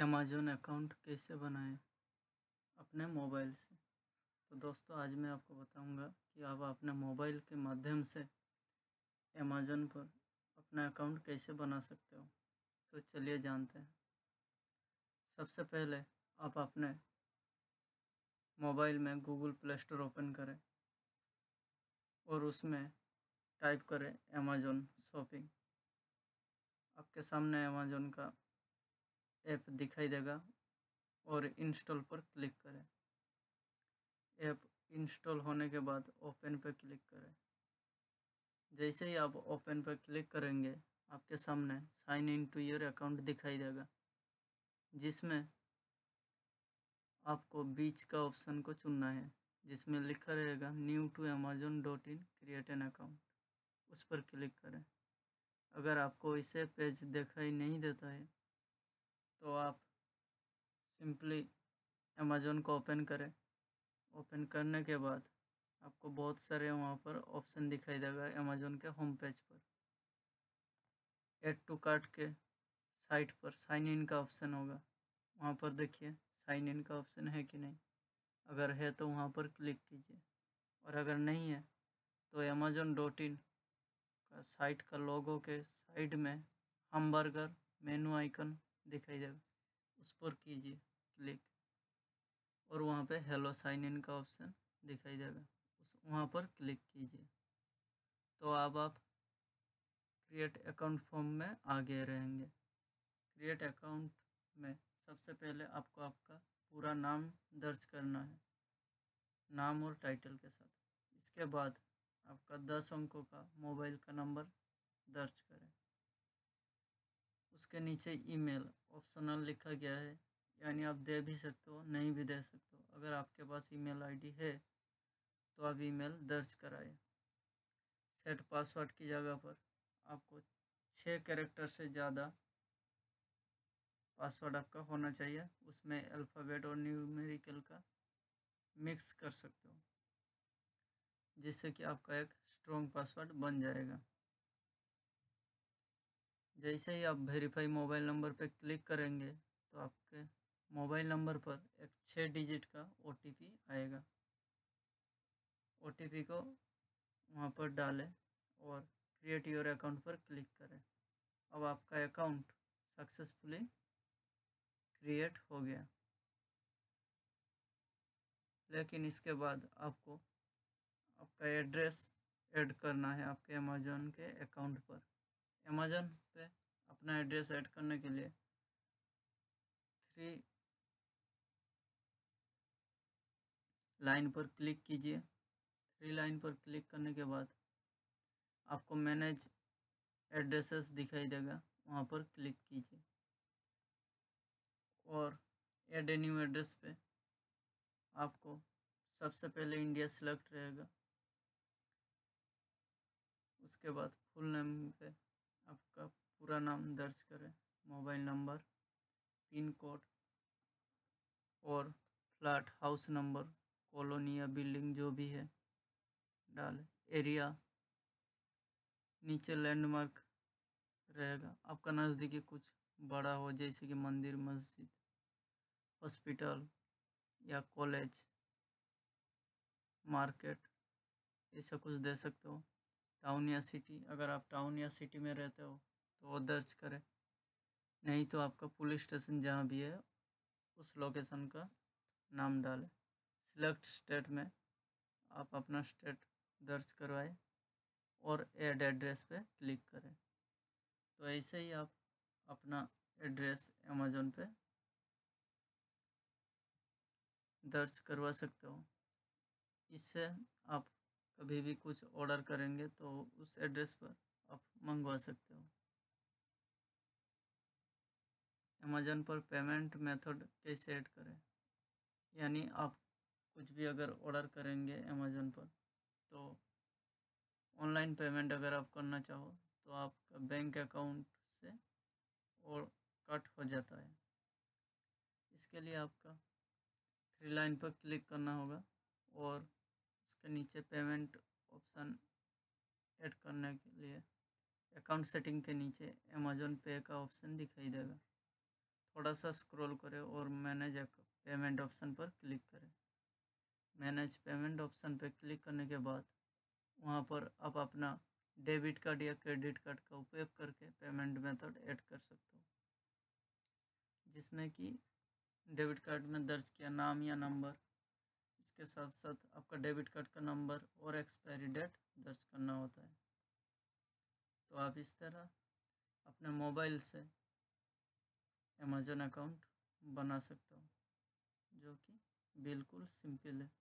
Amazon account कैसे बनाएँ? अपने मोबाइल से। तो दोस्तों, आज मैं आपको बताऊँगा कि आप अपने मोबाइल के माध्यम से अमेज़ोन पर अपना अकाउंट कैसे बना सकते हो। तो चलिए जानते हैं। सबसे पहले आप अपने मोबाइल में गूगल प्ले स्टोर ओपन करें और उसमें टाइप करें अमेज़ोन शॉपिंग आपके सामने अमेज़ोन का ऐप दिखाई देगा और इंस्टॉल पर क्लिक करें। ऐप इंस्टॉल होने के बाद ओपन पर क्लिक करें। जैसे ही आप ओपन पर क्लिक करेंगे, आपके सामने sign in to your account दिखाई देगा, जिसमें आपको बीच का ऑप्शन को चुनना है, जिसमें लिखा रहेगा, new to Amazon dot in, create an account. उस पर क्लिक करें। अगर आपको इसे पेज दिखाई नहीं देता है तो आप सिंपली अमेज़ोन को ओपन करें। ओपन करने के बाद आपको बहुत सारे वहाँ पर ऑप्शन दिखाई देगा अमेज़ोन के होम पेज पर। एड टू कार्ट के साइट पर साइन इन का ऑप्शन होगा। वहाँ पर देखिए साइन इन का ऑप्शन है कि नहीं। अगर है तो वहाँ पर क्लिक कीजिए। और अगर नहीं है तो अमेज़ोन डॉट इन का साइट का लोगो के साइड में हम बर्गर मेनू आइकन दिखाई देगा उस पर कीजिए क्लिक। और वहाँ पे हेलो साइन इन का ऑप्शन दिखाई देगा। उस, वहाँ पर क्लिक कीजिए। तो अब आप क्रिएट अकाउंट फॉर्म में आगे रहेंगे। क्रिएट अकाउंट में सबसे पहले आपको आपका पूरा नाम दर्ज करना है। नाम और टाइटल के साथ। इसके बाद आपका दस अंकों का मोबाइल का नंबर दर्ज करें। उसके नीचे ईमेल, ऑप्शनल लिखा गया है। यानी आप दे भी सकते हो, नहीं भी दे सकते हो। अगर आपके पास ईमेल आईडी है तो आप ईमेल दर्ज कराए। सेट पासवर्ड की जगह पर आपको छः कैरेक्टर से ज़्यादा पासवर्ड आपका होना चाहिए। उसमें अल्फ़ाबेट और न्यूमेरिकल का मिक्स कर सकते हो, जिससे कि आपका एक स्ट्रॉन्ग पासवर्ड बन जाएगा। जैसे ही आप वेरीफाई मोबाइल नंबर पर क्लिक करेंगे तो आपके मोबाइल नंबर पर एक छः डिजिट का ओटीपी आएगा। ओटीपी को वहाँ पर डालें और क्रिएट योर अकाउंट पर क्लिक करें। अब आपका अकाउंट सक्सेसफुली क्रिएट हो गया। लेकिन इसके बाद आपको आपका एड्रेस ऐड करना है आपके अमेजोन के अकाउंट पर। अमेजोन पे अपना एड्रेस ऐड करने के लिए। थ्री लाइन पर क्लिक कीजिए। थ्री लाइन पर क्लिक करने के बाद आपको मैनेज एड्रेसेस दिखाई देगा। वहाँ पर क्लिक कीजिए। और एड ए न्यू एड्रेस पे आपको सबसे पहले इंडिया सिलेक्ट रहेगा। उसके बाद फुल नेम पे आपका पूरा नाम दर्ज करें, मोबाइल नंबर, पिन कोड और फ्लैट हाउस नंबर, कॉलोनी या बिल्डिंग जो भी है, डालें। एरिया, नीचे लैंडमार्क रहेगा। आपका नज़दीकी कुछ बड़ा हो, जैसे कि मंदिर, मस्जिद, हॉस्पिटल या कॉलेज, मार्केट, ऐसा कुछ दे सकते हो। टाउन या सिटी, अगर आप टाउन या सिटी में रहते हो तो वो दर्ज करें। नहीं तो आपका पुलिस स्टेशन जहाँ भी है, उस लोकेशन का नाम डालें। सिलेक्ट स्टेट में आप अपना स्टेट दर्ज करवाएँ और एड एड्रेस पे क्लिक करें। तो ऐसे ही आप अपना एड्रेस अमेजोन पे दर्ज करवा सकते हो। इससे आप कभी भी कुछ ऑर्डर करेंगे तो उस एड्रेस पर आप मंगवा सकते हो। अमेजन पर पेमेंट मेथड कैसे ऐड करें? यानी आप कुछ भी अगर ऑर्डर करेंगे अमेजन पर तो ऑनलाइन पेमेंट अगर आप करना चाहो तो आपका बैंक अकाउंट से और कट हो जाता है। इसके लिए आपका थ्री लाइन पर क्लिक करना होगा और उसके नीचे पेमेंट ऑप्शन ऐड करने के लिए अकाउंट सेटिंग के नीचे अमेजोन पे का ऑप्शन दिखाई देगा। थोड़ा सा स्क्रॉल करें और मैनेज पेमेंट ऑप्शन पर क्लिक करें। मैनेज पेमेंट ऑप्शन पर क्लिक करने के बाद वहाँ पर आप अपना डेबिट कार्ड या क्रेडिट कार्ड का उपयोग करके पेमेंट मेथड ऐड कर सकते हो। जिसमें कि डेबिट कार्ड में दर्ज किया नाम या नंबर इसके साथ साथ आपका डेबिट कार्ड का नंबर और एक्सपायरी डेट दर्ज करना होता है। तो आप इस तरह अपने मोबाइल से अमेजोन अकाउंट बना सकते हो, जो कि बिल्कुल सिंपल है।